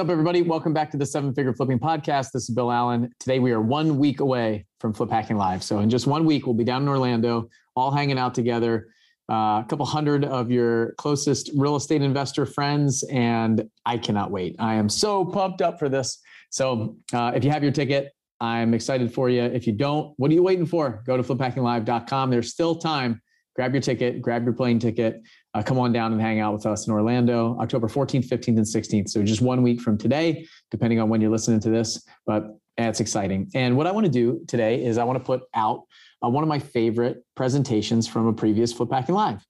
up, everybody? Welcome back to the Seven Figure Flipping Podcast. This is Bill Allen. Today, we are one week away from Flip Hacking Live. So, in just one week, we'll be down in Orlando, all hanging out together. Uh, a couple hundred of your closest real estate investor friends, and I cannot wait. I am so pumped up for this. So, uh, if you have your ticket, I'm excited for you. If you don't, what are you waiting for? Go to fliphackinglive.com. There's still time. Grab your ticket, grab your plane ticket, uh, come on down and hang out with us in Orlando, October 14th, 15th, and 16th. So just one week from today, depending on when you're listening to this. But it's exciting. And what I want to do today is I want to put out uh, one of my favorite presentations from a previous Flip Hacking Live.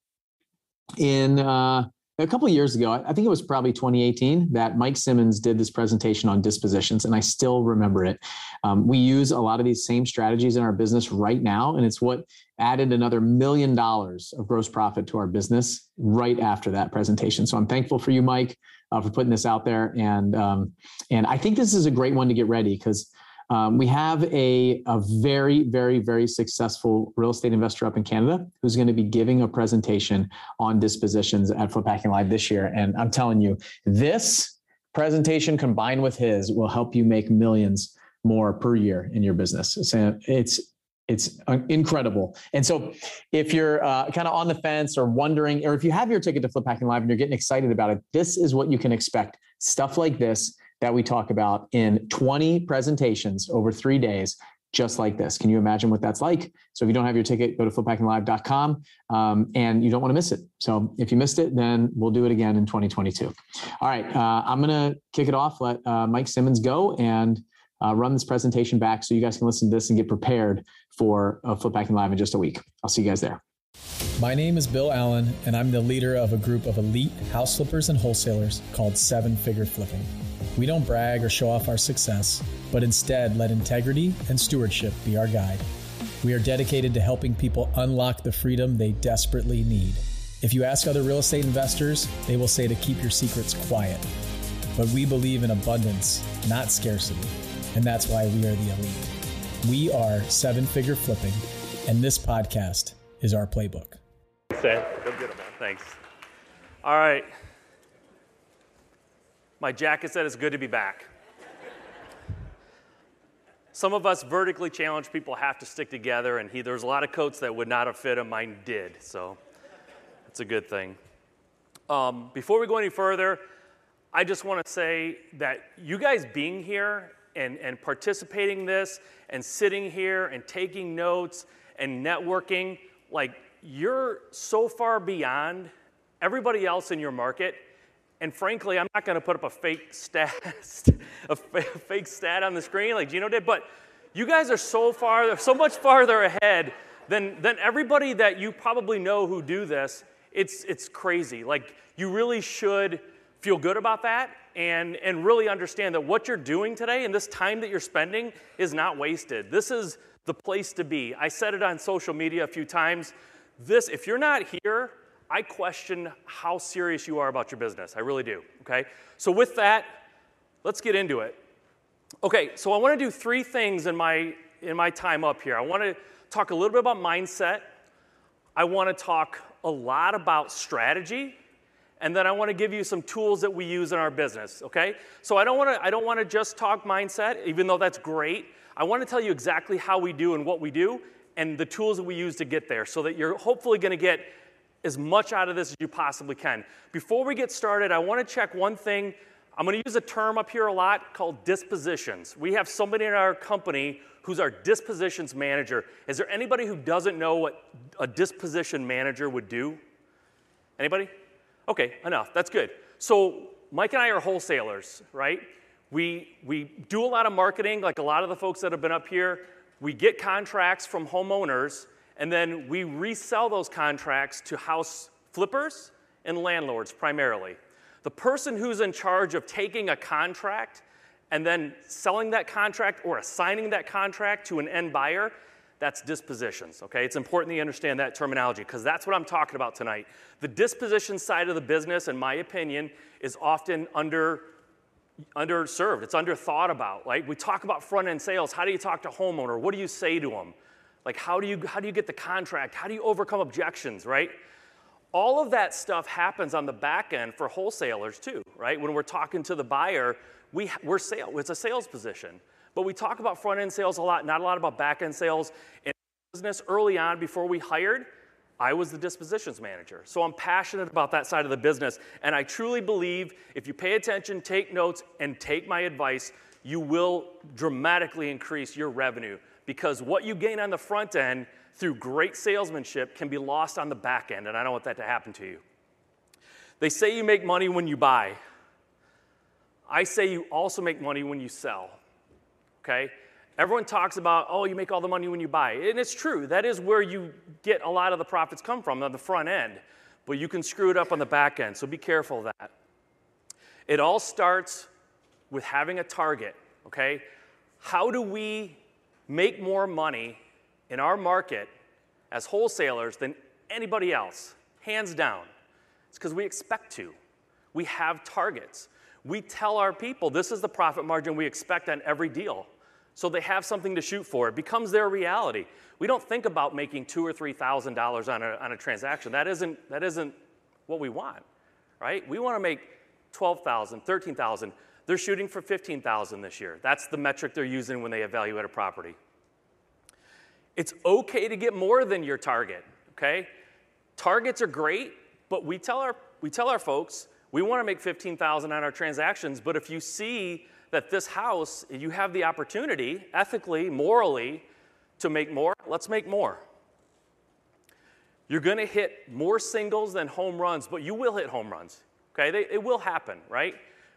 In uh, a couple of years ago, I think it was probably 2018, that Mike Simmons did this presentation on dispositions, and I still remember it. Um, we use a lot of these same strategies in our business right now, and it's what added another million dollars of gross profit to our business right after that presentation. So I'm thankful for you, Mike, uh, for putting this out there, and um, and I think this is a great one to get ready because um, we have a, a very, very, very successful real estate investor up in Canada who's going to be giving a presentation on dispositions at Flip Hacking Live this year. And I'm telling you, this presentation combined with his will help you make millions more per year in your business. So it's it's incredible. And so, if you're uh, kind of on the fence or wondering, or if you have your ticket to Flip Hacking Live and you're getting excited about it, this is what you can expect. Stuff like this that we talk about in 20 presentations over three days, just like this. Can you imagine what that's like? So if you don't have your ticket, go to fliphackinglive.com um, and you don't want to miss it. So if you missed it, then we'll do it again in 2022. All right, uh, I'm going to kick it off, let uh, Mike Simmons go and uh, run this presentation back so you guys can listen to this and get prepared for uh, Flip Hacking Live in just a week. I'll see you guys there. My name is Bill Allen, and I'm the leader of a group of elite house flippers and wholesalers called Seven Figure Flipping. We don't brag or show off our success, but instead let integrity and stewardship be our guide. We are dedicated to helping people unlock the freedom they desperately need. If you ask other real estate investors, they will say to keep your secrets quiet. But we believe in abundance, not scarcity, and that's why we are the elite. We are seven figure flipping, and this podcast is our playbook. Thanks. All right. My jacket said it's good to be back. Some of us vertically challenged people have to stick together, and he, there's a lot of coats that would not have fit him. Mine did, so it's a good thing. Um, before we go any further, I just want to say that you guys being here and, and participating in this and sitting here and taking notes and networking, like you're so far beyond everybody else in your market and frankly, I'm not going to put up a fake stat, a fake stat on the screen like Gino did, but you guys are so far, so much farther ahead than, than everybody that you probably know who do this. It's, it's crazy. Like, you really should feel good about that and, and really understand that what you're doing today and this time that you're spending is not wasted. This is the place to be. I said it on social media a few times. This, if you're not here, I question how serious you are about your business. I really do, okay? So, with that, let's get into it. Okay, so I want to do three things in my, in my time up here. I want to talk a little bit about mindset, I want to talk a lot about strategy, and then I want to give you some tools that we use in our business, okay? So I don't want to I don't want to just talk mindset even though that's great. I want to tell you exactly how we do and what we do and the tools that we use to get there so that you're hopefully going to get as much out of this as you possibly can. Before we get started, I want to check one thing. I'm going to use a term up here a lot called dispositions. We have somebody in our company who's our dispositions manager. Is there anybody who doesn't know what a disposition manager would do? Anybody? Okay, enough. That's good. So, Mike and I are wholesalers, right? We, we do a lot of marketing, like a lot of the folks that have been up here. We get contracts from homeowners and then we resell those contracts to house flippers and landlords primarily. The person who's in charge of taking a contract and then selling that contract or assigning that contract to an end buyer, that's dispositions, okay? It's important that you understand that terminology because that's what I'm talking about tonight. The disposition side of the business, in my opinion, is often under underserved. It's underthought about. Like we talk about front end sales. How do you talk to homeowner? What do you say to them? Like, how do you, how do you get the contract? How do you overcome objections, right? All of that stuff happens on the back end for wholesalers too, right? When we're talking to the buyer, we, we're sale, it's a sales position. But we talk about front end sales a lot, not a lot about back end sales. In business early on, before we hired, I was the dispositions manager. So I'm passionate about that side of the business. And I truly believe if you pay attention, take notes, and take my advice, you will dramatically increase your revenue because what you gain on the front end through great salesmanship can be lost on the back end, and I don't want that to happen to you. They say you make money when you buy. I say you also make money when you sell. Okay? Everyone talks about, oh, you make all the money when you buy. And it's true. That is where you get a lot of the profits come from on the front end. But you can screw it up on the back end, so be careful of that. It all starts with having a target, okay? How do we make more money in our market as wholesalers than anybody else? Hands down. It's because we expect to. We have targets. We tell our people this is the profit margin we expect on every deal. So they have something to shoot for. It becomes their reality. We don't think about making two or three thousand dollars on a, on a transaction. That isn't, that isn't what we want, right? We want to make 12,000, 13,000. They're shooting for 15,000 this year. That's the metric they're using when they evaluate a property. It's okay to get more than your target, okay? Targets are great, but we tell our, we tell our folks we want to make 15,000 on our transactions, but if you see that this house, you have the opportunity, ethically, morally, to make more, let's make more. You're going to hit more singles than home runs, but you will hit home runs. Okay, they, it will happen, right?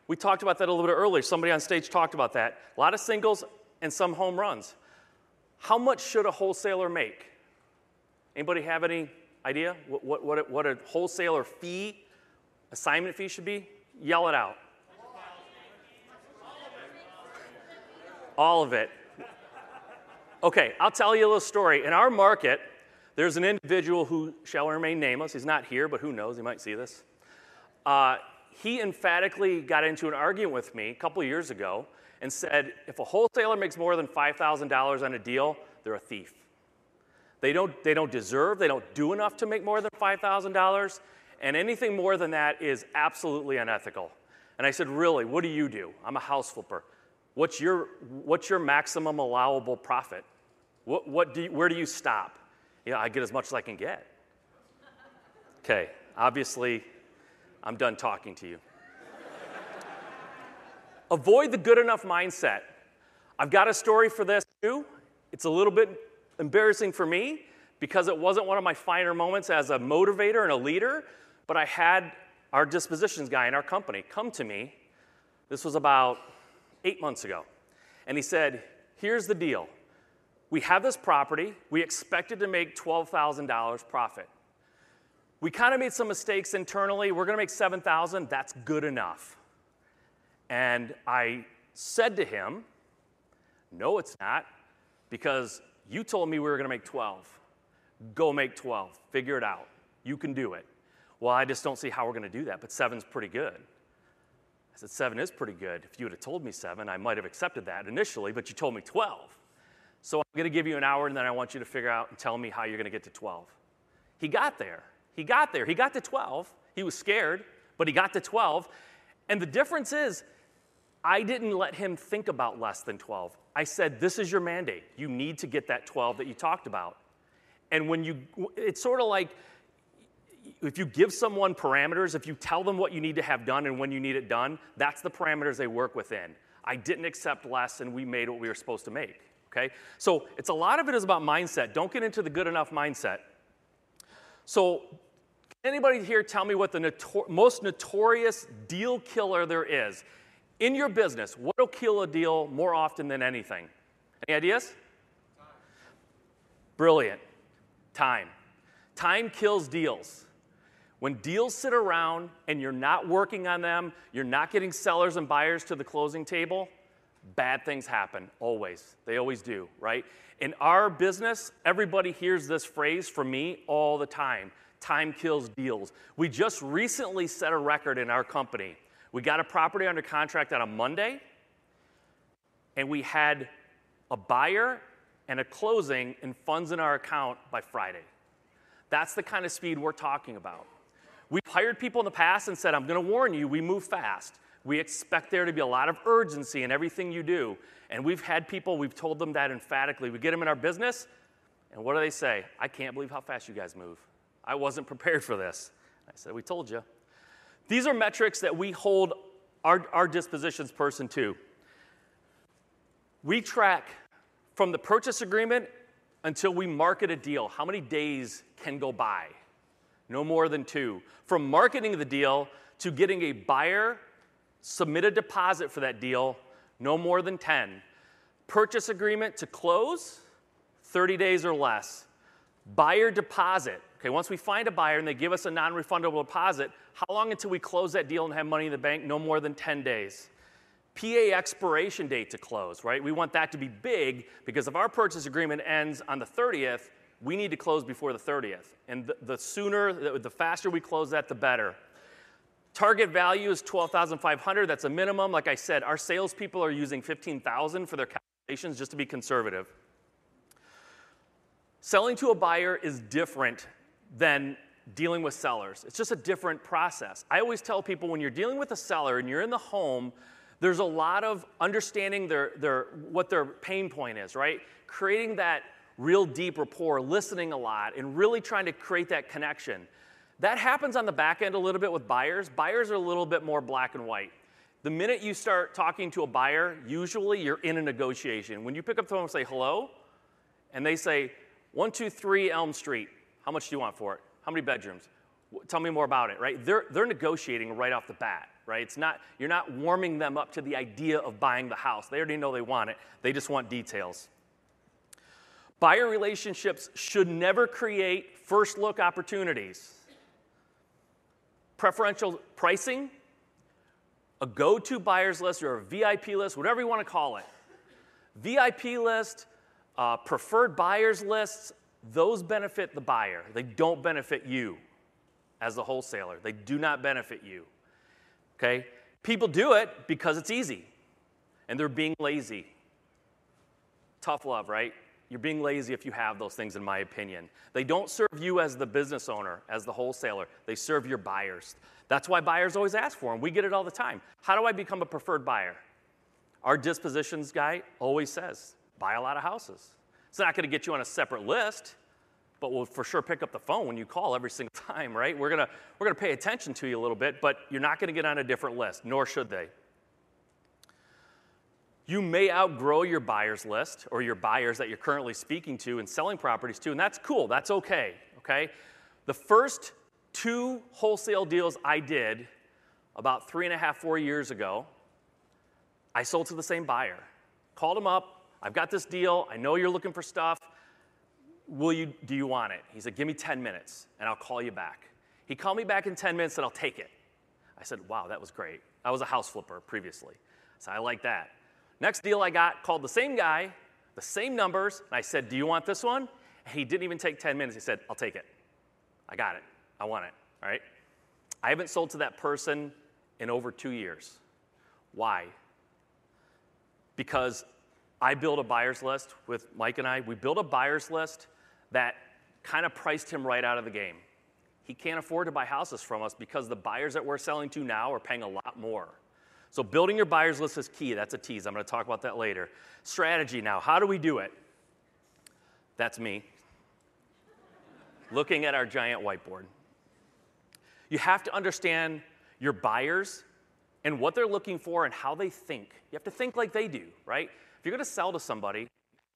We talked about that a little bit earlier. Somebody on stage talked about that. A lot of singles and some home runs. How much should a wholesaler make? Anybody have any idea what, what, what, what a wholesaler fee, assignment fee should be? Yell it out. All of it. Okay, I'll tell you a little story. In our market, there's an individual who shall remain nameless. He's not here, but who knows? He might see this. Uh, he emphatically got into an argument with me a couple years ago and said if a wholesaler makes more than $5,000 on a deal, they're a thief. They don't, they don't deserve, they don't do enough to make more than $5,000, and anything more than that is absolutely unethical. And I said, Really, what do you do? I'm a house flipper. What's your, what's your maximum allowable profit? What, what do you, where do you stop? Yeah, I get as much as I can get. Okay, obviously, I'm done talking to you. Avoid the good enough mindset. I've got a story for this too. It's a little bit embarrassing for me because it wasn't one of my finer moments as a motivator and a leader, but I had our dispositions guy in our company come to me. This was about eight months ago. And he said, Here's the deal. We have this property. We expected to make $12,000 profit. We kind of made some mistakes internally. We're going to make 7,000. That's good enough. And I said to him, No, it's not, because you told me we were going to make 12. Go make 12. Figure it out. You can do it. Well, I just don't see how we're going to do that, but seven's pretty good. I said, Seven is pretty good. If you would have told me seven, I might have accepted that initially, but you told me 12. So I'm going to give you an hour, and then I want you to figure out and tell me how you're going to get to 12. He got there. He got there. He got to 12. He was scared, but he got to 12. And the difference is, I didn't let him think about less than 12. I said, This is your mandate. You need to get that 12 that you talked about. And when you, it's sort of like, if you give someone parameters, if you tell them what you need to have done and when you need it done, that's the parameters they work within. I didn't accept less and we made what we were supposed to make. Okay? So it's a lot of it is about mindset. Don't get into the good enough mindset. So, anybody here tell me what the notor- most notorious deal killer there is? In your business, what will kill a deal more often than anything? Any ideas? Time. Brilliant. Time. Time kills deals. When deals sit around and you're not working on them, you're not getting sellers and buyers to the closing table, bad things happen always. They always do, right? In our business, everybody hears this phrase from me all the time time kills deals. We just recently set a record in our company. We got a property under contract on a Monday, and we had a buyer and a closing and funds in our account by Friday. That's the kind of speed we're talking about We've hired people in the past and said, I'm going to warn you, we move fast. We expect there to be a lot of urgency in everything you do. And we've had people, we've told them that emphatically. We get them in our business, and what do they say? I can't believe how fast you guys move. I wasn't prepared for this. I said, We told you. These are metrics that we hold our, our dispositions person to. We track from the purchase agreement until we market a deal, how many days can go by? No more than two. From marketing the deal to getting a buyer submit a deposit for that deal, no more than 10. Purchase agreement to close, 30 days or less. Buyer deposit. Okay, once we find a buyer and they give us a non refundable deposit, how long until we close that deal and have money in the bank? No more than 10 days. PA expiration date to close, right? We want that to be big because if our purchase agreement ends on the 30th, we need to close before the 30th. And the, the sooner, the, the faster we close that, the better. Target value is 12,500. That's a minimum. Like I said, our salespeople are using 15,000 for their calculations just to be conservative. Selling to a buyer is different than dealing with sellers. It's just a different process. I always tell people when you're dealing with a seller and you're in the home, there's a lot of understanding their, their, what their pain point is, right? Creating that real deep rapport, listening a lot, and really trying to create that connection. That happens on the back end a little bit with buyers. Buyers are a little bit more black and white. The minute you start talking to a buyer, usually you're in a negotiation. When you pick up the phone and say hello, and they say, 123 Elm Street, how much do you want for it? How many bedrooms? Tell me more about it, right? They're, they're negotiating right off the bat, right? It's not, you're not warming them up to the idea of buying the house. They already know they want it, they just want details. Buyer relationships should never create first look opportunities. Preferential pricing, a go to buyers list or a VIP list, whatever you want to call it. VIP list, uh, preferred buyers lists, those benefit the buyer. They don't benefit you as the wholesaler. They do not benefit you. Okay? People do it because it's easy and they're being lazy. Tough love, right? You're being lazy if you have those things, in my opinion. They don't serve you as the business owner, as the wholesaler. They serve your buyers. That's why buyers always ask for them. We get it all the time. How do I become a preferred buyer? Our dispositions guy always says, buy a lot of houses. It's not going to get you on a separate list, but we'll for sure pick up the phone when you call every single time, right? We're going to, we're going to pay attention to you a little bit, but you're not going to get on a different list, nor should they. You may outgrow your buyers list or your buyers that you're currently speaking to and selling properties to, and that's cool. That's okay. Okay? The first two wholesale deals I did about three and a half, four years ago, I sold to the same buyer. Called him up. I've got this deal. I know you're looking for stuff. Will you, do you want it? He said, Give me 10 minutes and I'll call you back. He called me back in 10 minutes and I'll take it. I said, Wow, that was great. I was a house flipper previously. So I like that. Next deal I got called the same guy, the same numbers, and I said, Do you want this one? And he didn't even take 10 minutes. He said, I'll take it. I got it. I want it. All right? I haven't sold to that person in over two years. Why? Because I built a buyer's list with Mike and I. We built a buyer's list that kind of priced him right out of the game. He can't afford to buy houses from us because the buyers that we're selling to now are paying a lot more. So, building your buyers list is key. That's a tease. I'm going to talk about that later. Strategy now. How do we do it? That's me looking at our giant whiteboard. You have to understand your buyers and what they're looking for and how they think. You have to think like they do, right? If you're going to sell to somebody, you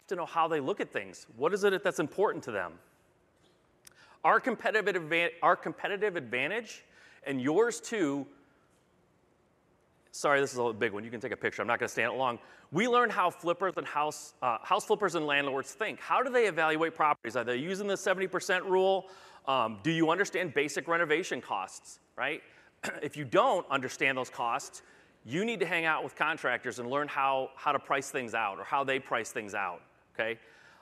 have to know how they look at things. What is it that's important to them? Our competitive, adva- our competitive advantage and yours too sorry, this is a big one. You can take a picture. I'm not going to stand it long. We learn how flippers and house, uh, house flippers and landlords think. How do they evaluate properties? Are they using the 70% rule? Um, do you understand basic renovation costs, right? if you don't understand those costs, you need to hang out with contractors and learn how, how to price things out or how they price things out, okay?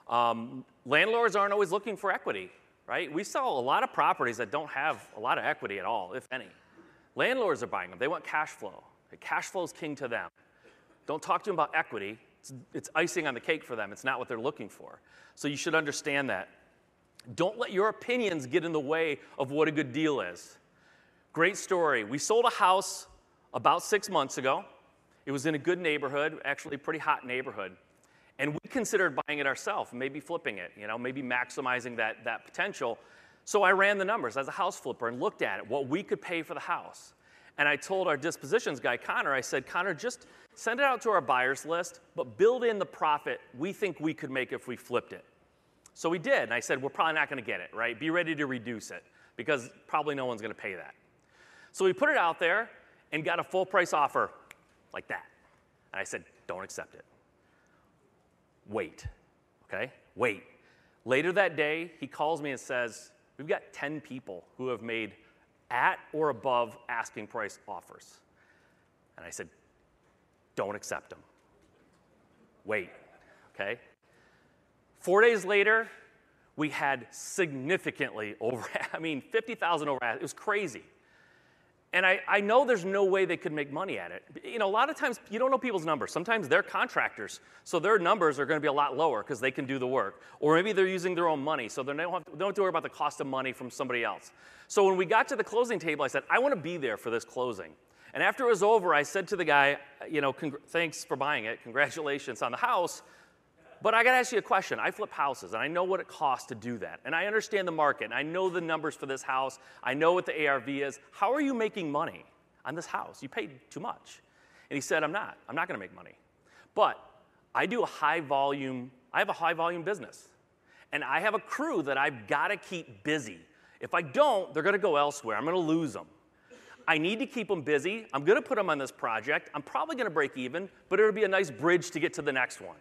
Um, landlords aren't always looking for equity, right? We sell a lot of properties that don't have a lot of equity at all, if any. Landlords are buying them, they want cash flow, Cash flow is king to them. Don't talk to them about equity. It's, it's icing on the cake for them. It's not what they're looking for. So you should understand that. Don't let your opinions get in the way of what a good deal is. Great story. We sold a house about six months ago. It was in a good neighborhood, actually a pretty hot neighborhood. And we considered buying it ourselves, maybe flipping it, you know, maybe maximizing that, that potential. So I ran the numbers as a house flipper and looked at it, what we could pay for the house. And I told our dispositions guy, Connor, I said, Connor, just send it out to our buyers list, but build in the profit we think we could make if we flipped it. So we did. And I said, we're probably not going to get it, right? Be ready to reduce it because probably no one's going to pay that. So we put it out there and got a full price offer like that. And I said, don't accept it. Wait, okay? Wait. Later that day, he calls me and says, We've got 10 people who have made at or above asking price offers. And I said, Don't accept them. Wait, okay? Four days later, we had significantly over, I mean, 50,000 over, it was crazy. And I, I know there's no way they could make money at it. You know, a lot of times you don't know people's numbers. Sometimes they're contractors, so their numbers are going to be a lot lower because they can do the work. Or maybe they're using their own money, so they don't have, to, they don't have to worry about the cost of money from somebody else. So when we got to the closing table, I said, I want to be there for this closing. And after it was over, I said to the guy, you know, thanks for buying it. Congratulations on the house. But I got to ask you a question. I flip houses, and I know what it costs to do that. And I understand the market, and I know the numbers for this house. I know what the ARV is. How are you making money on this house? You paid too much. And he said, I'm not. I'm not going to make money. But I do a high volume, I have a high volume business. And I have a crew that I've got to keep busy. If I don't, they're going to go elsewhere. I'm going to lose them. I need to keep them busy. I'm going to put them on this project. I'm probably going to break even, but it'll be a nice bridge to get to the next one.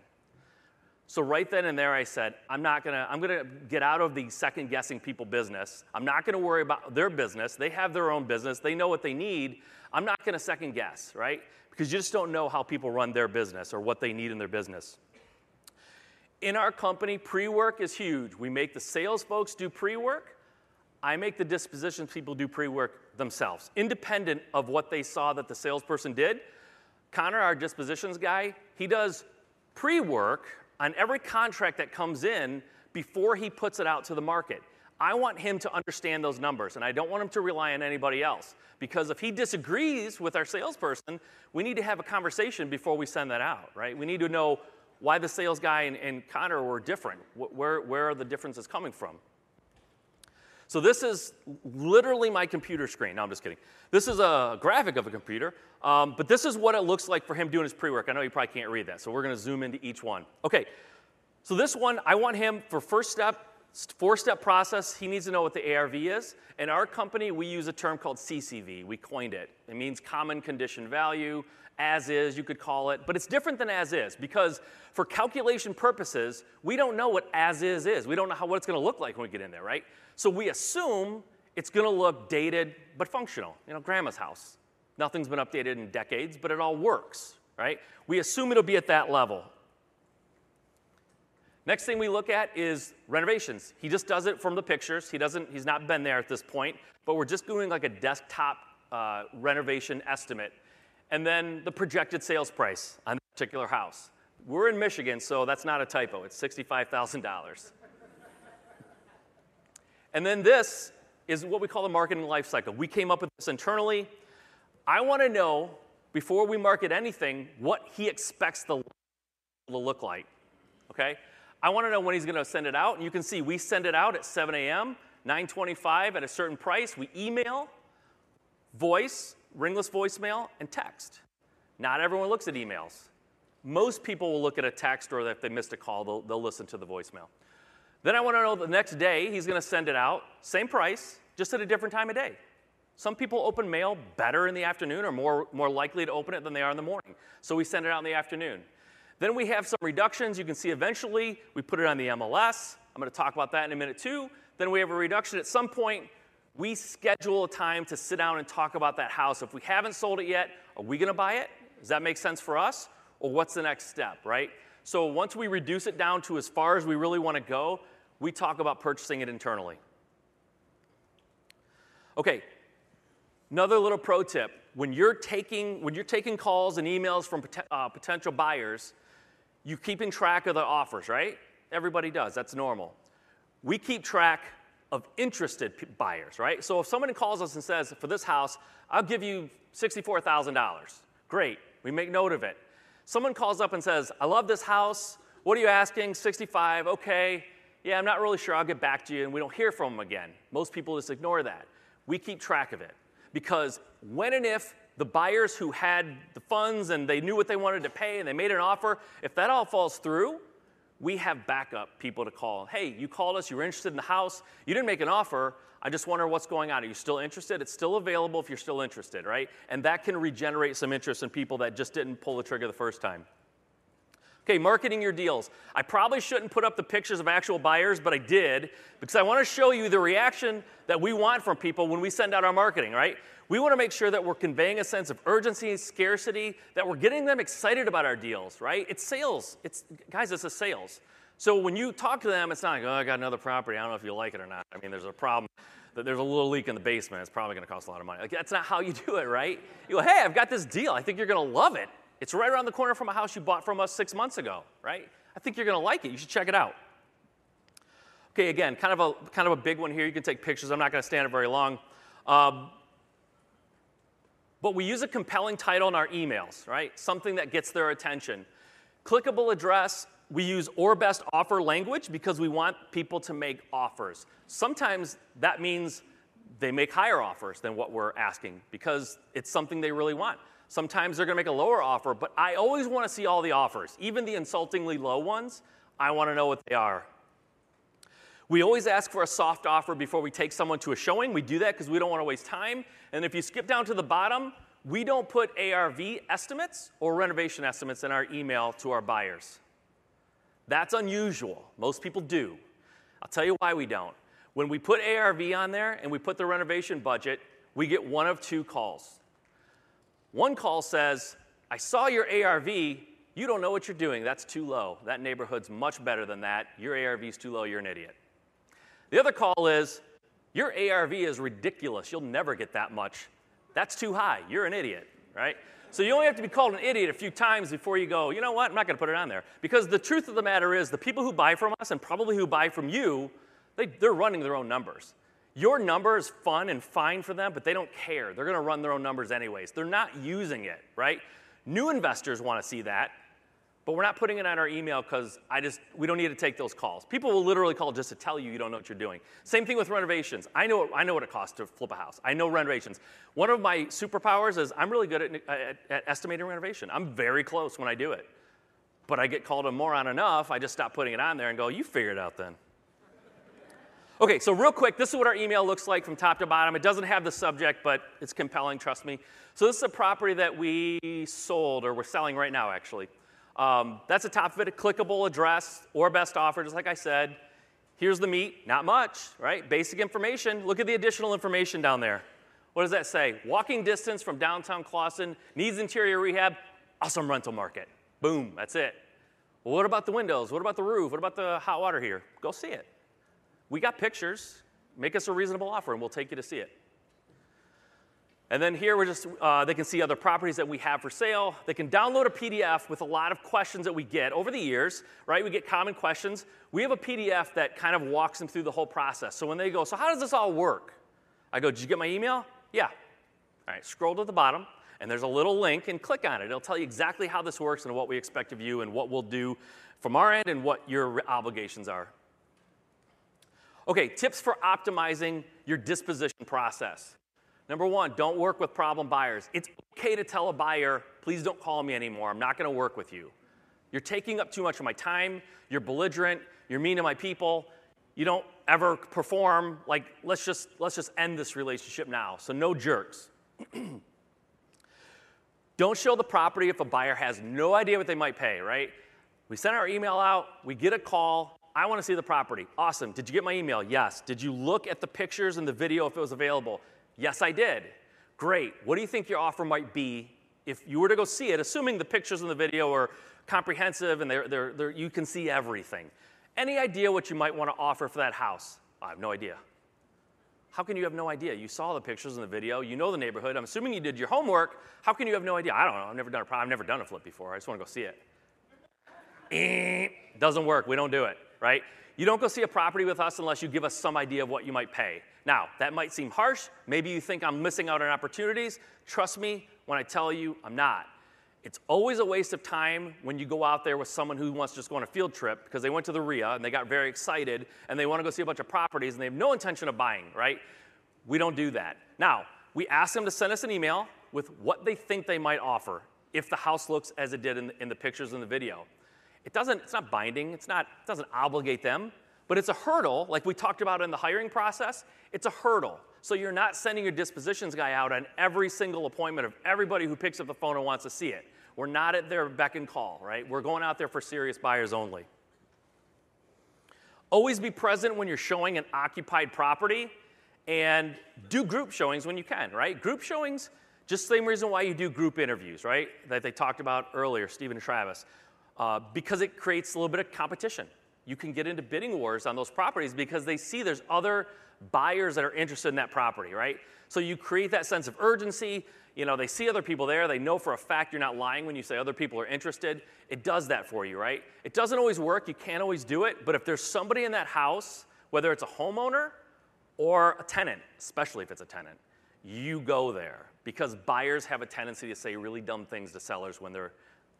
So right then and there, I said, I'm not gonna, I'm gonna get out of the second guessing people business. I'm not gonna worry about their business. They have their own business. They know what they need. I'm not gonna second guess, right? Because you just don't know how people run their business or what they need in their business. In our company, pre-work is huge. We make the sales folks do pre-work. I make the dispositions people do pre-work themselves, independent of what they saw that the salesperson did. Connor, our dispositions guy, he does pre-work on every contract that comes in before he puts it out to the market. I want him to understand those numbers, and I don't want him to rely on anybody else. Because if he disagrees with our salesperson, we need to have a conversation before we send that out, right? We need to know why the sales guy and, and Connor were different. Where, where are the differences coming from? So this is literally my computer screen. No, I'm just kidding. This is a graphic of a computer, um, but this is what it looks like for him doing his pre-work. I know you probably can't read that, so we're going to zoom into each one. Okay, so this one, I want him for first step, four-step process. He needs to know what the ARV is. In our company, we use a term called CCV. We coined it. It means common condition value, as is, you could call it, but it's different than as is because for calculation purposes, we don't know what as is is. We don't know how, what it's going to look like when we get in there, right? So we assume it's going to look dated but functional. You know, grandma's house. Nothing's been updated in decades, but it all works, right? We assume it'll be at that level. Next thing we look at is renovations. He just does it from the pictures. He doesn't, he's not been there at this point, but we're just doing like a desktop uh, renovation estimate. And then the projected sales price on that particular house. We're in Michigan, so that's not a typo. It's $65,000. And then this is what we call the marketing life cycle. We came up with this internally. I want to know, before we market anything, what he expects the to look like. Okay? I want to know when he's going to send it out. And you can see we send it out at 7 a.m., 925 at a certain price. We email, voice, ringless voicemail, and text. Not everyone looks at emails. Most people will look at a text or if they missed a call, they'll, they'll listen to the voicemail. Then I want to know the next day he's going to send it out, same price, just at a different time of day. Some people open mail better in the afternoon or more, more likely to open it than they are in the morning. So we send it out in the afternoon. Then we have some reductions. You can see eventually we put it on the MLS. I'm going to talk about that in a minute too. Then we have a reduction at some point. We schedule a time to sit down and talk about that house. If we haven't sold it yet, are we going to buy it? Does that make sense for us? Or what's the next step, right? So once we reduce it down to as far as we really want to go, we talk about purchasing it internally. Okay, another little pro tip. When you're taking, when you're taking calls and emails from uh, potential buyers, you're keeping track of the offers, right? Everybody does, that's normal. We keep track of interested buyers, right? So if someone calls us and says, for this house, I'll give you $64,000, great, we make note of it. Someone calls up and says, I love this house, what are you asking? 65, okay, yeah, I'm not really sure, I'll get back to you, and we don't hear from them again. Most people just ignore that. We keep track of it because when and if the buyers who had the funds and they knew what they wanted to pay and they made an offer, if that all falls through, we have backup people to call. Hey, you called us, you were interested in the house, you didn't make an offer. I just wonder what's going on. Are you still interested? It's still available if you're still interested, right? And that can regenerate some interest in people that just didn't pull the trigger the first time. Okay, marketing your deals. I probably shouldn't put up the pictures of actual buyers, but I did because I want to show you the reaction that we want from people when we send out our marketing, right? We want to make sure that we're conveying a sense of urgency, scarcity, that we're getting them excited about our deals, right? It's sales. It's guys, it's a sales. So when you talk to them, it's not like, oh, I got another property. I don't know if you like it or not. I mean, there's a problem that there's a little leak in the basement. It's probably going to cost a lot of money. Like, that's not how you do it, right? You go, hey, I've got this deal. I think you're going to love it. It's right around the corner from a house you bought from us six months ago, right? I think you're going to like it. You should check it out. Okay, again, kind of a kind of a big one here. You can take pictures. I'm not going to stand it very long. Um, but we use a compelling title in our emails, right? Something that gets their attention. Clickable address, we use or best offer language because we want people to make offers. Sometimes that means they make higher offers than what we're asking because it's something they really want. Sometimes they're going to make a lower offer, but I always want to see all the offers, even the insultingly low ones. I want to know what they are. We always ask for a soft offer before we take someone to a showing. We do that because we don't want to waste time. And if you skip down to the bottom, we don't put ARV estimates or renovation estimates in our email to our buyers. That's unusual. Most people do. I'll tell you why we don't. When we put ARV on there and we put the renovation budget, we get one of two calls. One call says, I saw your ARV, you don't know what you're doing, that's too low. That neighborhood's much better than that. Your ARV's too low, you're an idiot. The other call is, Your ARV is ridiculous. You'll never get that much. That's too high. You're an idiot, right? So you only have to be called an idiot a few times before you go, you know what, I'm not going to put it on there. Because the truth of the matter is, the people who buy from us and probably who buy from you, they, they're running their own numbers. Your number is fun and fine for them, but they don't care. They're going to run their own numbers anyways. They're not using it, right? New investors want to see that. But we're not putting it on our email because I just we don't need to take those calls. People will literally call just to tell you you don't know what you're doing. Same thing with renovations. I know I know what it costs to flip a house. I know renovations. One of my superpowers is I'm really good at, at, at estimating renovation. I'm very close when I do it. But I get called a moron enough, I just stop putting it on there and go, you figure it out then. Okay, so real quick, this is what our email looks like from top to bottom. It doesn't have the subject, but it's compelling, trust me. So this is a property that we sold, or we're selling right now, actually. Um, that's the top of it, a clickable address or best offer, just like I said. Here's the meat, not much, right? Basic information. Look at the additional information down there. What does that say? Walking distance from downtown Clawson, needs interior rehab, awesome rental market. Boom, that's it. Well, what about the windows? What about the roof? What about the hot water here? Go see it. We got pictures. Make us a reasonable offer and we'll take you to see it. And then here we're just, uh, they can see other properties that we have for sale. They can download a PDF with a lot of questions that we get over the years, right? We get common questions. We have a PDF that kind of walks them through the whole process. So when they go, so how does this all work? I go, did you get my email? Yeah. All right, scroll to the bottom, and there's a little link, and click on it. It'll tell you exactly how this works and what we expect of you and what we'll do from our end and what your obligations are. Okay, tips for optimizing your disposition process. Number one, don't work with problem buyers. It's okay to tell a buyer, please don't call me anymore. I'm not going to work with you. You're taking up too much of my time. You're belligerent. You're mean to my people. You don't ever perform. Like, let's just, let's just end this relationship now. So, no jerks. don't show the property if a buyer has no idea what they might pay, right? We send our email out, we get a call. I want to see the property. Awesome. Did you get my email? Yes. Did you look at the pictures and the video if it was available? Yes, I did. Great. What do you think your offer might be if you were to go see it, assuming the pictures and the video are comprehensive and they're, they're, they're, you can see everything? Any idea what you might want to offer for that house? I have no idea. How can you have no idea? You saw the pictures in the video, you know the neighborhood. I'm assuming you did your homework. How can you have no idea? I don't know. I've never done a I've never done a flip before. I just want to go see it. Doesn't work. We don't do it, right? You don't go see a property with us unless you give us some idea of what you might pay. Now, that might seem harsh. Maybe you think I'm missing out on opportunities. Trust me when I tell you I'm not. It's always a waste of time when you go out there with someone who wants to just go on a field trip because they went to the RIA and they got very excited and they want to go see a bunch of properties and they have no intention of buying, right? We don't do that. Now, we ask them to send us an email with what they think they might offer if the house looks as it did in the, in the pictures in the video. It doesn't, it's not binding, it's not, it doesn't obligate them, but it's a hurdle, like we talked about in the hiring process, it's a hurdle. So you're not sending your dispositions guy out on every single appointment of everybody who picks up the phone and wants to see it. We're not at their beck and call, right? We're going out there for serious buyers only. Always be present when you're showing an occupied property and do group showings when you can, right? Group showings, just the same reason why you do group interviews, right? That they talked about earlier, Stephen and Travis, uh, because it creates a little bit of competition. You can get into bidding wars on those properties because they see there's other buyers that are interested in that property, right? So you create that sense of urgency you know, they see other people there. They know for a fact you're not lying when you say other people are interested. It does that for you, right? It doesn't always work. You can't always do it. But if there's somebody in that house, whether it's a homeowner or a tenant, especially if it's a tenant, you go there because buyers have a tendency to say really dumb things to sellers when they're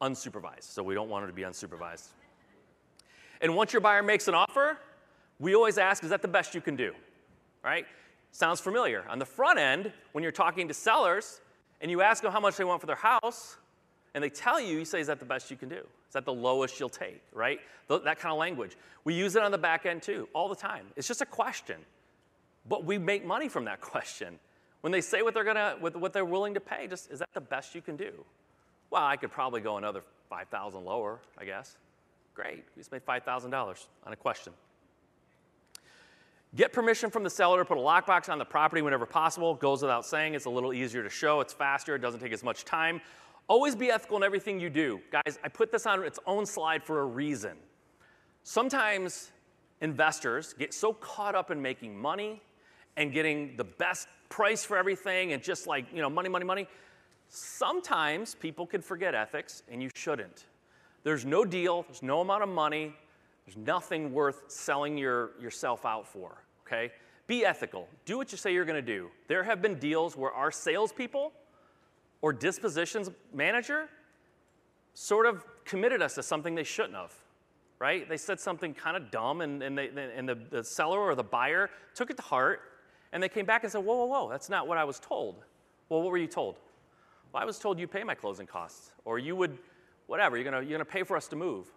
unsupervised. So we don't want it to be unsupervised. And once your buyer makes an offer, we always ask, is that the best you can do? Right? Sounds familiar. On the front end, when you're talking to sellers, and you ask them how much they want for their house, and they tell you, you say, Is that the best you can do? Is that the lowest you'll take, right? that kind of language. We use it on the back end too, all the time. It's just a question. But we make money from that question. When they say what they're gonna, what they're willing to pay, just is that the best you can do? Well, I could probably go another 5,000 lower, I guess. Great, we just made $5,000 on a question. Get permission from the seller to put a lockbox on the property whenever possible. Goes without saying, it's a little easier to show, it's faster, it doesn't take as much time. Always be ethical in everything you do. Guys, I put this on its own slide for a reason. Sometimes investors get so caught up in making money and getting the best price for everything and just like, you know, money, money, money. Sometimes people can forget ethics and you shouldn't. There's no deal, there's no amount of money, there's nothing worth selling your, yourself out for okay? Be ethical. Do what you say you're to do. There have been deals where our salespeople or dispositions manager sort of committed us to something they shouldn't have, right? They said something kind of dumb, and, and, they, and the, the seller or the buyer took it to heart, and they came back and said, Whoa, whoa, whoa, that's not what I was told. Well, what were you told? Well, I was told you pay my closing costs, or you would, whatever, you're gonna, you're gonna pay for us to move.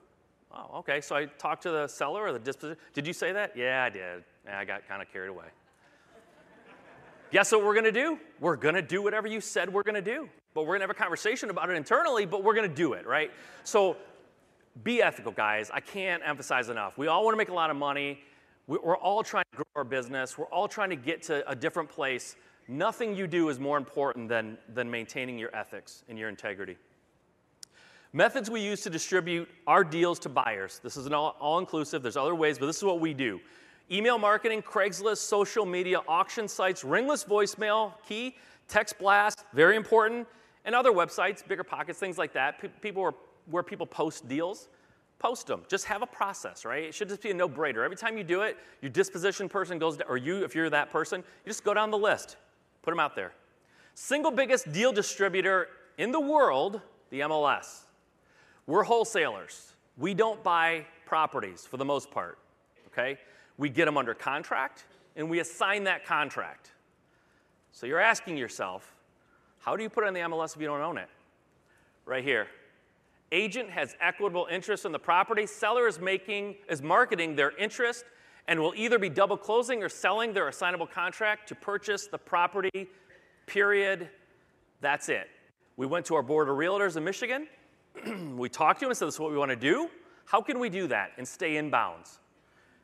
Oh, okay. So I talked to the seller or the disposition. Did you say that? Yeah, I did. I got kind of carried away. Guess what we're to do? We're to do whatever you said we're to do. But we're to have a conversation about it internally, but we're to do it, right? So be ethical, guys. I can't emphasize enough. We all want to make a lot of money. We're all trying to grow our business. We're all trying to get to a different place. Nothing you do is more important than, than maintaining your ethics and your integrity. Methods we use to distribute our deals to buyers. This is an all, all inclusive, there's other ways, but this is what we do. Email marketing, Craigslist, social media, auction sites, ringless voicemail, key, text blast, very important, and other websites, BiggerPockets, things like that. People where, where people post deals, post them. Just have a process, right? It should just be a no-brainer. Every time you do it, your disposition person goes, or you, if you're that person, you just go down the list, put them out there. Single biggest deal distributor in the world, the MLS. We're wholesalers. We don't buy properties for the most part, okay? we get them under contract, and we assign that contract. So you're asking yourself, how do you put it on the MLS if you don't own it? Right here. Agent has equitable interest in the property. Seller is making is marketing their interest and will either be double closing or selling their assignable contract to purchase the property. Period. That's it. We went to our board of realtors in Michigan. we talked to them and said, This is what we want to do. How can we do that and stay in bounds?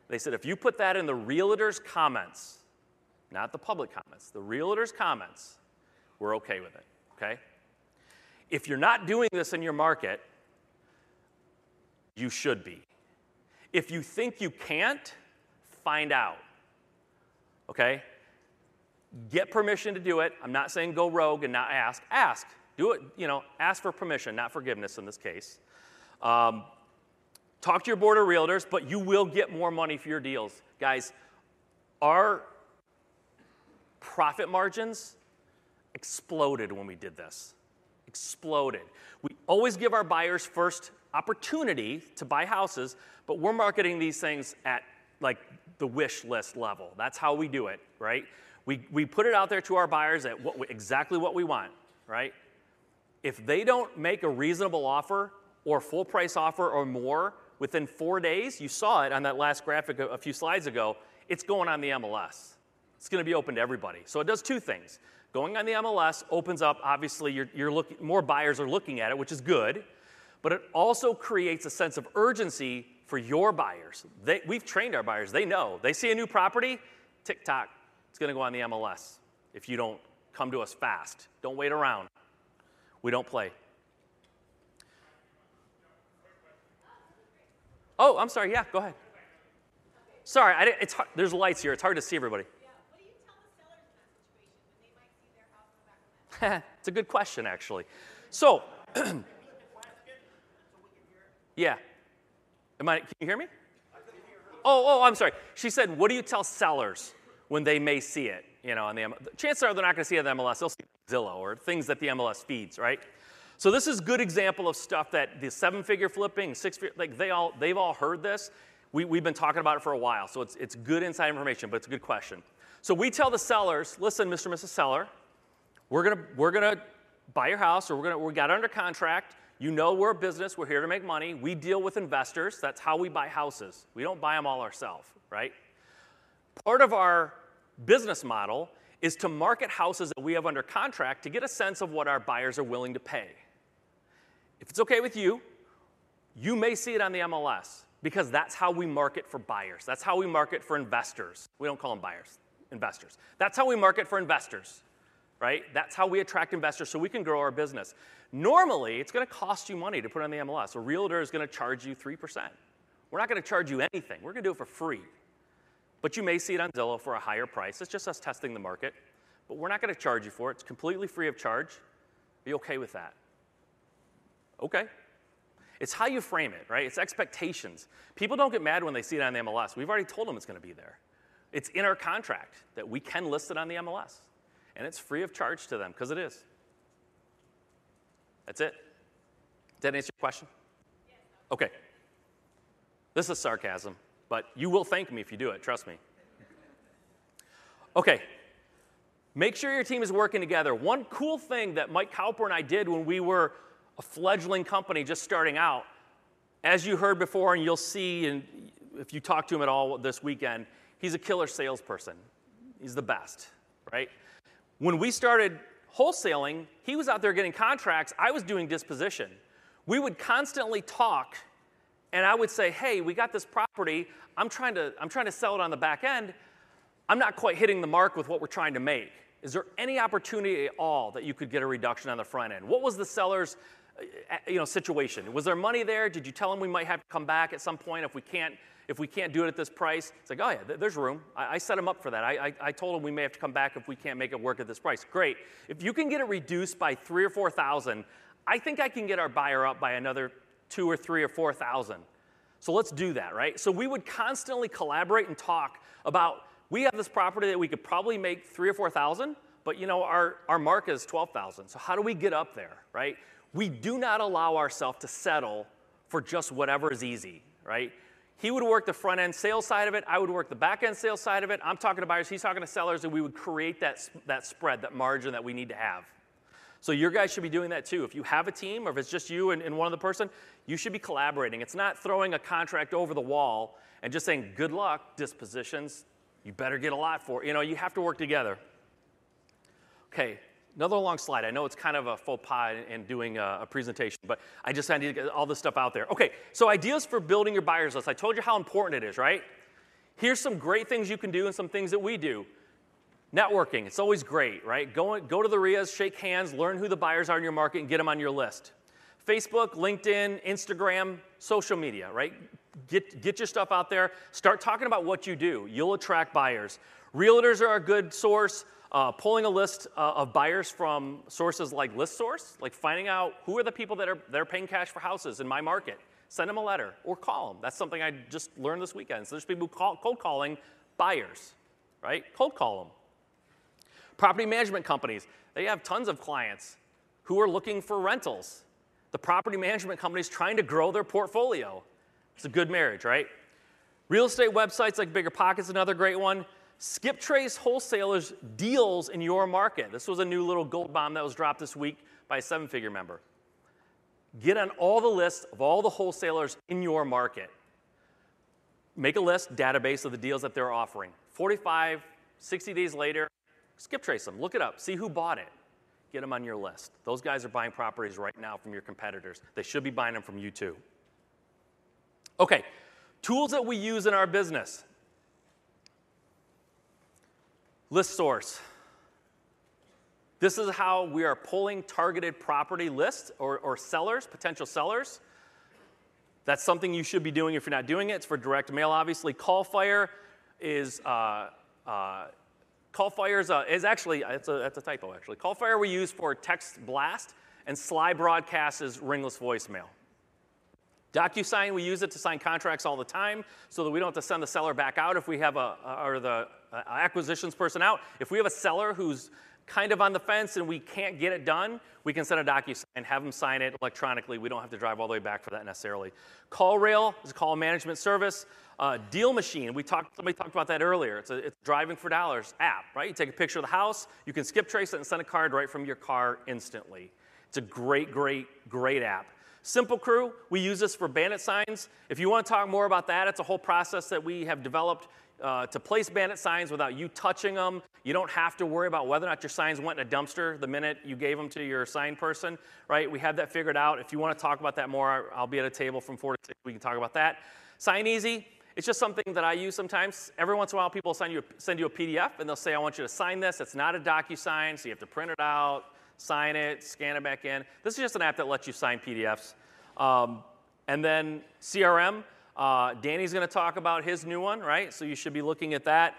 They said if you put that in the realtor's comments, not the public comments, the realtor's comments, we're okay with it, okay? If you're not doing this in your market, you should be. If you think you can't, find out, okay? Get permission to do it. I'm not saying go rogue and not ask. Ask. Do it, you know, ask for permission, not forgiveness in this case. Um, talk to your board of realtors, but you will get more money for your deals. Guys, our profit margins exploded when we did this. Exploded. We always give our buyers first opportunity to buy houses, but we're marketing these things at like the wish list level. That's how we do it, right? We, we put it out there to our buyers at what, exactly what we want, right? If they don't make a reasonable offer or full price offer or more within four days, you saw it on that last graphic a, a few slides ago, it's going on the MLS. It's going to be open to everybody. So it does two things. Going on the MLS opens up, obviously, you're, you're look, more buyers are looking at it, which is good, but it also creates a sense of urgency for your buyers. They, we've trained our buyers, they know. They see a new property, TikTok, it's going to go on the MLS if you don't come to us fast. Don't wait around. We don't play. Oh, I'm sorry. Yeah, go ahead. Sorry, I, didn't, it's hard, there's lights here. It's hard to see everybody. it's a good question, actually. So, yeah. Am I, can you hear me? Oh, oh, I'm sorry. She said, what do you tell sellers when they may see it. You know, on the chances are they're not going to see it on the MLS. They'll see Zillow or things that the MLS feeds, right? So this is good example of stuff that the seven-figure flipping, six-figure, like they all they've all heard this. We, we've been talking about it for a while, so it's it's good inside information, but it's a good question. So we tell the sellers, listen, Mr. and Mrs. Seller, we're gonna we're gonna buy your house, or we're gonna we got under contract. You know we're a business. We're here to make money. We deal with investors. That's how we buy houses. We don't buy them all ourselves, right? Part of our business model is to market houses that we have under contract to get a sense of what our buyers are willing to pay. If it's okay with you, you may see it on the MLS because that's how we market for buyers. That's how we market for investors. We don't call them buyers, investors. That's how we market for investors, right? That's how we attract investors so we can grow our business. Normally, it's going to cost you money to put on the MLS. A realtor is going to charge you 3%. We're not going to charge you anything, we're going to do it for free. But you may see it on Zillow for a higher price. It's just us testing the market. But we're not going to charge you for it. It's completely free of charge. Are you okay with that? Okay. It's how you frame it, right? It's expectations. People don't get mad when they see it on the MLS. We've already told them it's going to be there. It's in our contract that we can list it on the MLS. And it's free of charge to them because it is. That's it. Did that answer your question? Okay. This is sarcasm but you will thank me if you do it, trust me. Okay, make sure your team is working together. One cool thing that Mike Cowper and I did when we were a fledgling company just starting out, as you heard before, and you'll see, and if you talk to him at all this weekend, he's a killer salesperson. He's the best, right? When we started wholesaling, he was out there getting contracts, I was doing disposition. We would constantly talk and I would say, hey, we got this property. I'm trying to, I'm trying to sell it on the back end. I'm not quite hitting the mark with what we're trying to make. Is there any opportunity at all that you could get a reduction on the front end? What was the seller's uh, you know, situation? Was there money there? Did you tell them we might have to come back at some point if we can't, if we can't do it at this price? It's like, oh yeah, there's room. I, I set them up for that. I, I, I told them we may have to come back if we can't make it work at this price. Great. If you can get it reduced by three or 4,000, I think I can get our buyer up by another two or three or 4,000. So let's do that, right? So we would constantly collaborate and talk about we have this property that we could probably make three or 4,000, but you know, our, our mark is 12,000. So how do we get up there, right? We do not allow ourselves to settle for just whatever is easy, right? He would work the front end sales side of it. I would work the back end sales side of it. I'm talking to buyers, he's talking to sellers, and we would create that, that spread, that margin that we need to have. So your guys should be doing that too. If you have a team or if it's just you and, and one other person, you should be collaborating. It's not throwing a contract over the wall and just saying, good luck, dispositions. You better get a lot for it. You know, you have to work together. Okay, another long slide. I know it's kind of a faux pas in doing a, a presentation, but I just I need to get all this stuff out there. Okay, so ideas for building your buyers list. I told you how important it is, right? Here's some great things you can do and some things that we do. Networking, it's always great, right? Go, go to the RIAs, shake hands, learn who the buyers are in your market, and get them on your list. Facebook, LinkedIn, Instagram, social media, right? Get, get your stuff out there. Start talking about what you do. You'll attract buyers. Realtors are a good source. Uh, pulling a list uh, of buyers from sources like ListSource, like finding out who are the people that are, that are paying cash for houses in my market. Send them a letter or call them. That's something I just learned this weekend. So there's people call, cold calling buyers, right? Cold call them. Property management companies, they have tons of clients who are looking for rentals. The property management companies trying to grow their portfolio. It's a good marriage, right? Real estate websites like BiggerPockets, another great one. Skip Trace wholesalers deals in your market. This was a new little gold bomb that was dropped this week by a seven figure member. Get on all the lists of all the wholesalers in your market. Make a list, database of the deals that they're offering. 45, 60 days later, skip trace them, look it up, see who bought it. Get them on your list. Those guys are buying properties right now from your competitors. They should be buying them from you too. Okay, tools that we use in our business. ListSource. This is how we are pulling targeted property lists or, or sellers, potential sellers. That's something you should be doing if you're not doing it. It's for direct mail, obviously. Callfire is uh, uh, Callfire is, is actually it's a, that's a typo actually. Callfire we use for text blast, and Slybroadcast is ringless voicemail. DocuSign, we use it to sign contracts all the time so that we don't have to send the seller back out if we have a, or the acquisitions person out. If we have a seller who's kind of on the fence and we can't get it done, we can send a DocuSign have them sign it electronically. We don't have to drive all the way back for that necessarily. CallRail is a call management service. Uh, DealMachine, we talked, somebody talked about that earlier. It's a it's driving for dollars app, right? You take a picture of the house, you can skip trace it and send a card right from your car instantly. It's a great, great, great app. Simple Crew, we use this for bandit signs. If you want to talk more about that, it's a whole process that we have developed uh, to place bandit signs without you touching them. You don't have to worry about whether or not your signs went in a dumpster the minute you gave them to your sign person, right? We have that figured out. If you want to talk about that more, I'll be at a table from 4 to 6. We can talk about that. SignEasy, it's just something that I use sometimes. Every once in a while, people send you, a, send you a PDF and they'll say, I want you to sign this. It's not a DocuSign, so you have to print it out, sign it, scan it back in. This is just an app that lets you sign PDFs. Um, and then CRM, uh, Danny's going to talk about his new one, right? So you should be looking at that.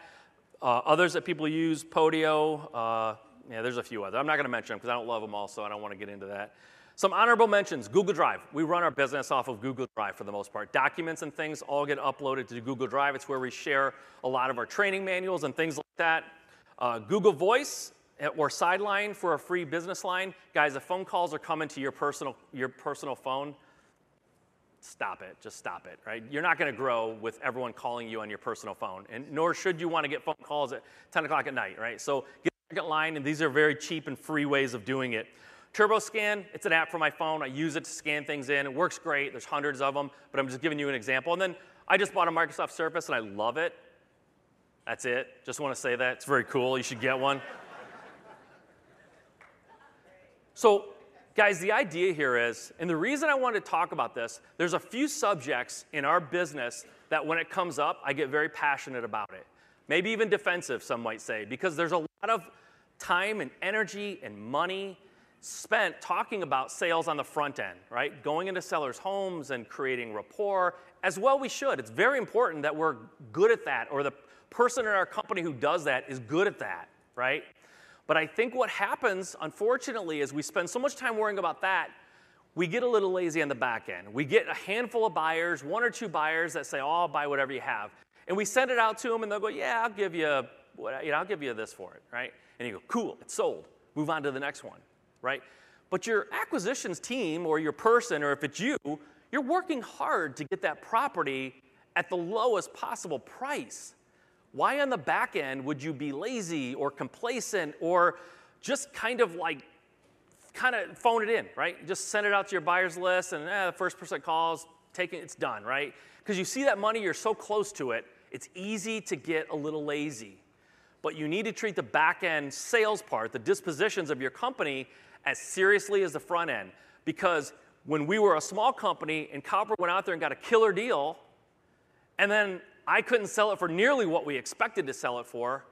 Uh, others that people use, Podio, uh, yeah, there's a few others. I'm not going to mention them because I don't love them all, so I don't want to get into that. Some honorable mentions Google Drive. We run our business off of Google Drive for the most part. Documents and things all get uploaded to Google Drive. It's where we share a lot of our training manuals and things like that. Uh, Google Voice eh, or Sideline for a free business line. Guys, if phone calls are coming to your personal, your personal phone, stop it. Just stop it, right? You're not going to grow with everyone calling you on your personal phone, and nor should you want to get phone calls at 10 o'clock at night, right? So get a second line, and these are very cheap and free ways of doing it. TurboScan, it's an app for my phone. I use it to scan things in. It works great. There's hundreds of them, but I'm just giving you an example. And then I just bought a Microsoft Surface and I love it. That's it. Just want to say that. It's very cool. You should get one. so, guys, the idea here is, and the reason I wanted to talk about this, there's a few subjects in our business that when it comes up, I get very passionate about it. Maybe even defensive, some might say, because there's a lot of time and energy and money spent talking about sales on the front end, right? Going into sellers' homes and creating rapport, as well we should. It's very important that we're good at that, or the person in our company who does that is good at that, right? But I think what happens, unfortunately, is we spend so much time worrying about that, we get a little lazy on the back end. We get a handful of buyers, one or two buyers that say, "Oh, I'll buy whatever you have," and we send it out to them, and they'll go, "Yeah, I'll give you, you know, I'll give you this for it," right? And you go, "Cool, it's sold. Move on to the next one." right? But your acquisitions team or your person, or if it's you, you're working hard to get that property at the lowest possible price. Why on the back end would you be lazy or complacent or just kind of like kind of phone it in, right? Just send it out to your buyer's list and eh, the first person calls, take it, it's done, right? Because you see that money, you're so close to it, it's easy to get a little lazy. But you need to treat the back end sales part, the dispositions of your company, as seriously as the front end. Because when we were a small company and Copper went out there and got a killer deal, and then I couldn't sell it for nearly what we expected to sell it for,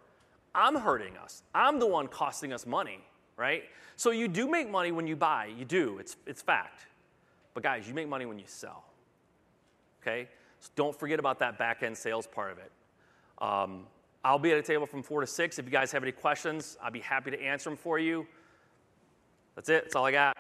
I'm hurting us. I'm the one costing us money, right? So you do make money when you buy, you do, it's, it's fact. But guys, you make money when you sell, okay? So don't forget about that back end sales part of it. Um, I'll be at a table from 4 to 6. If you guys have any questions, I'll be happy to answer them for you. That's it. That's all I got.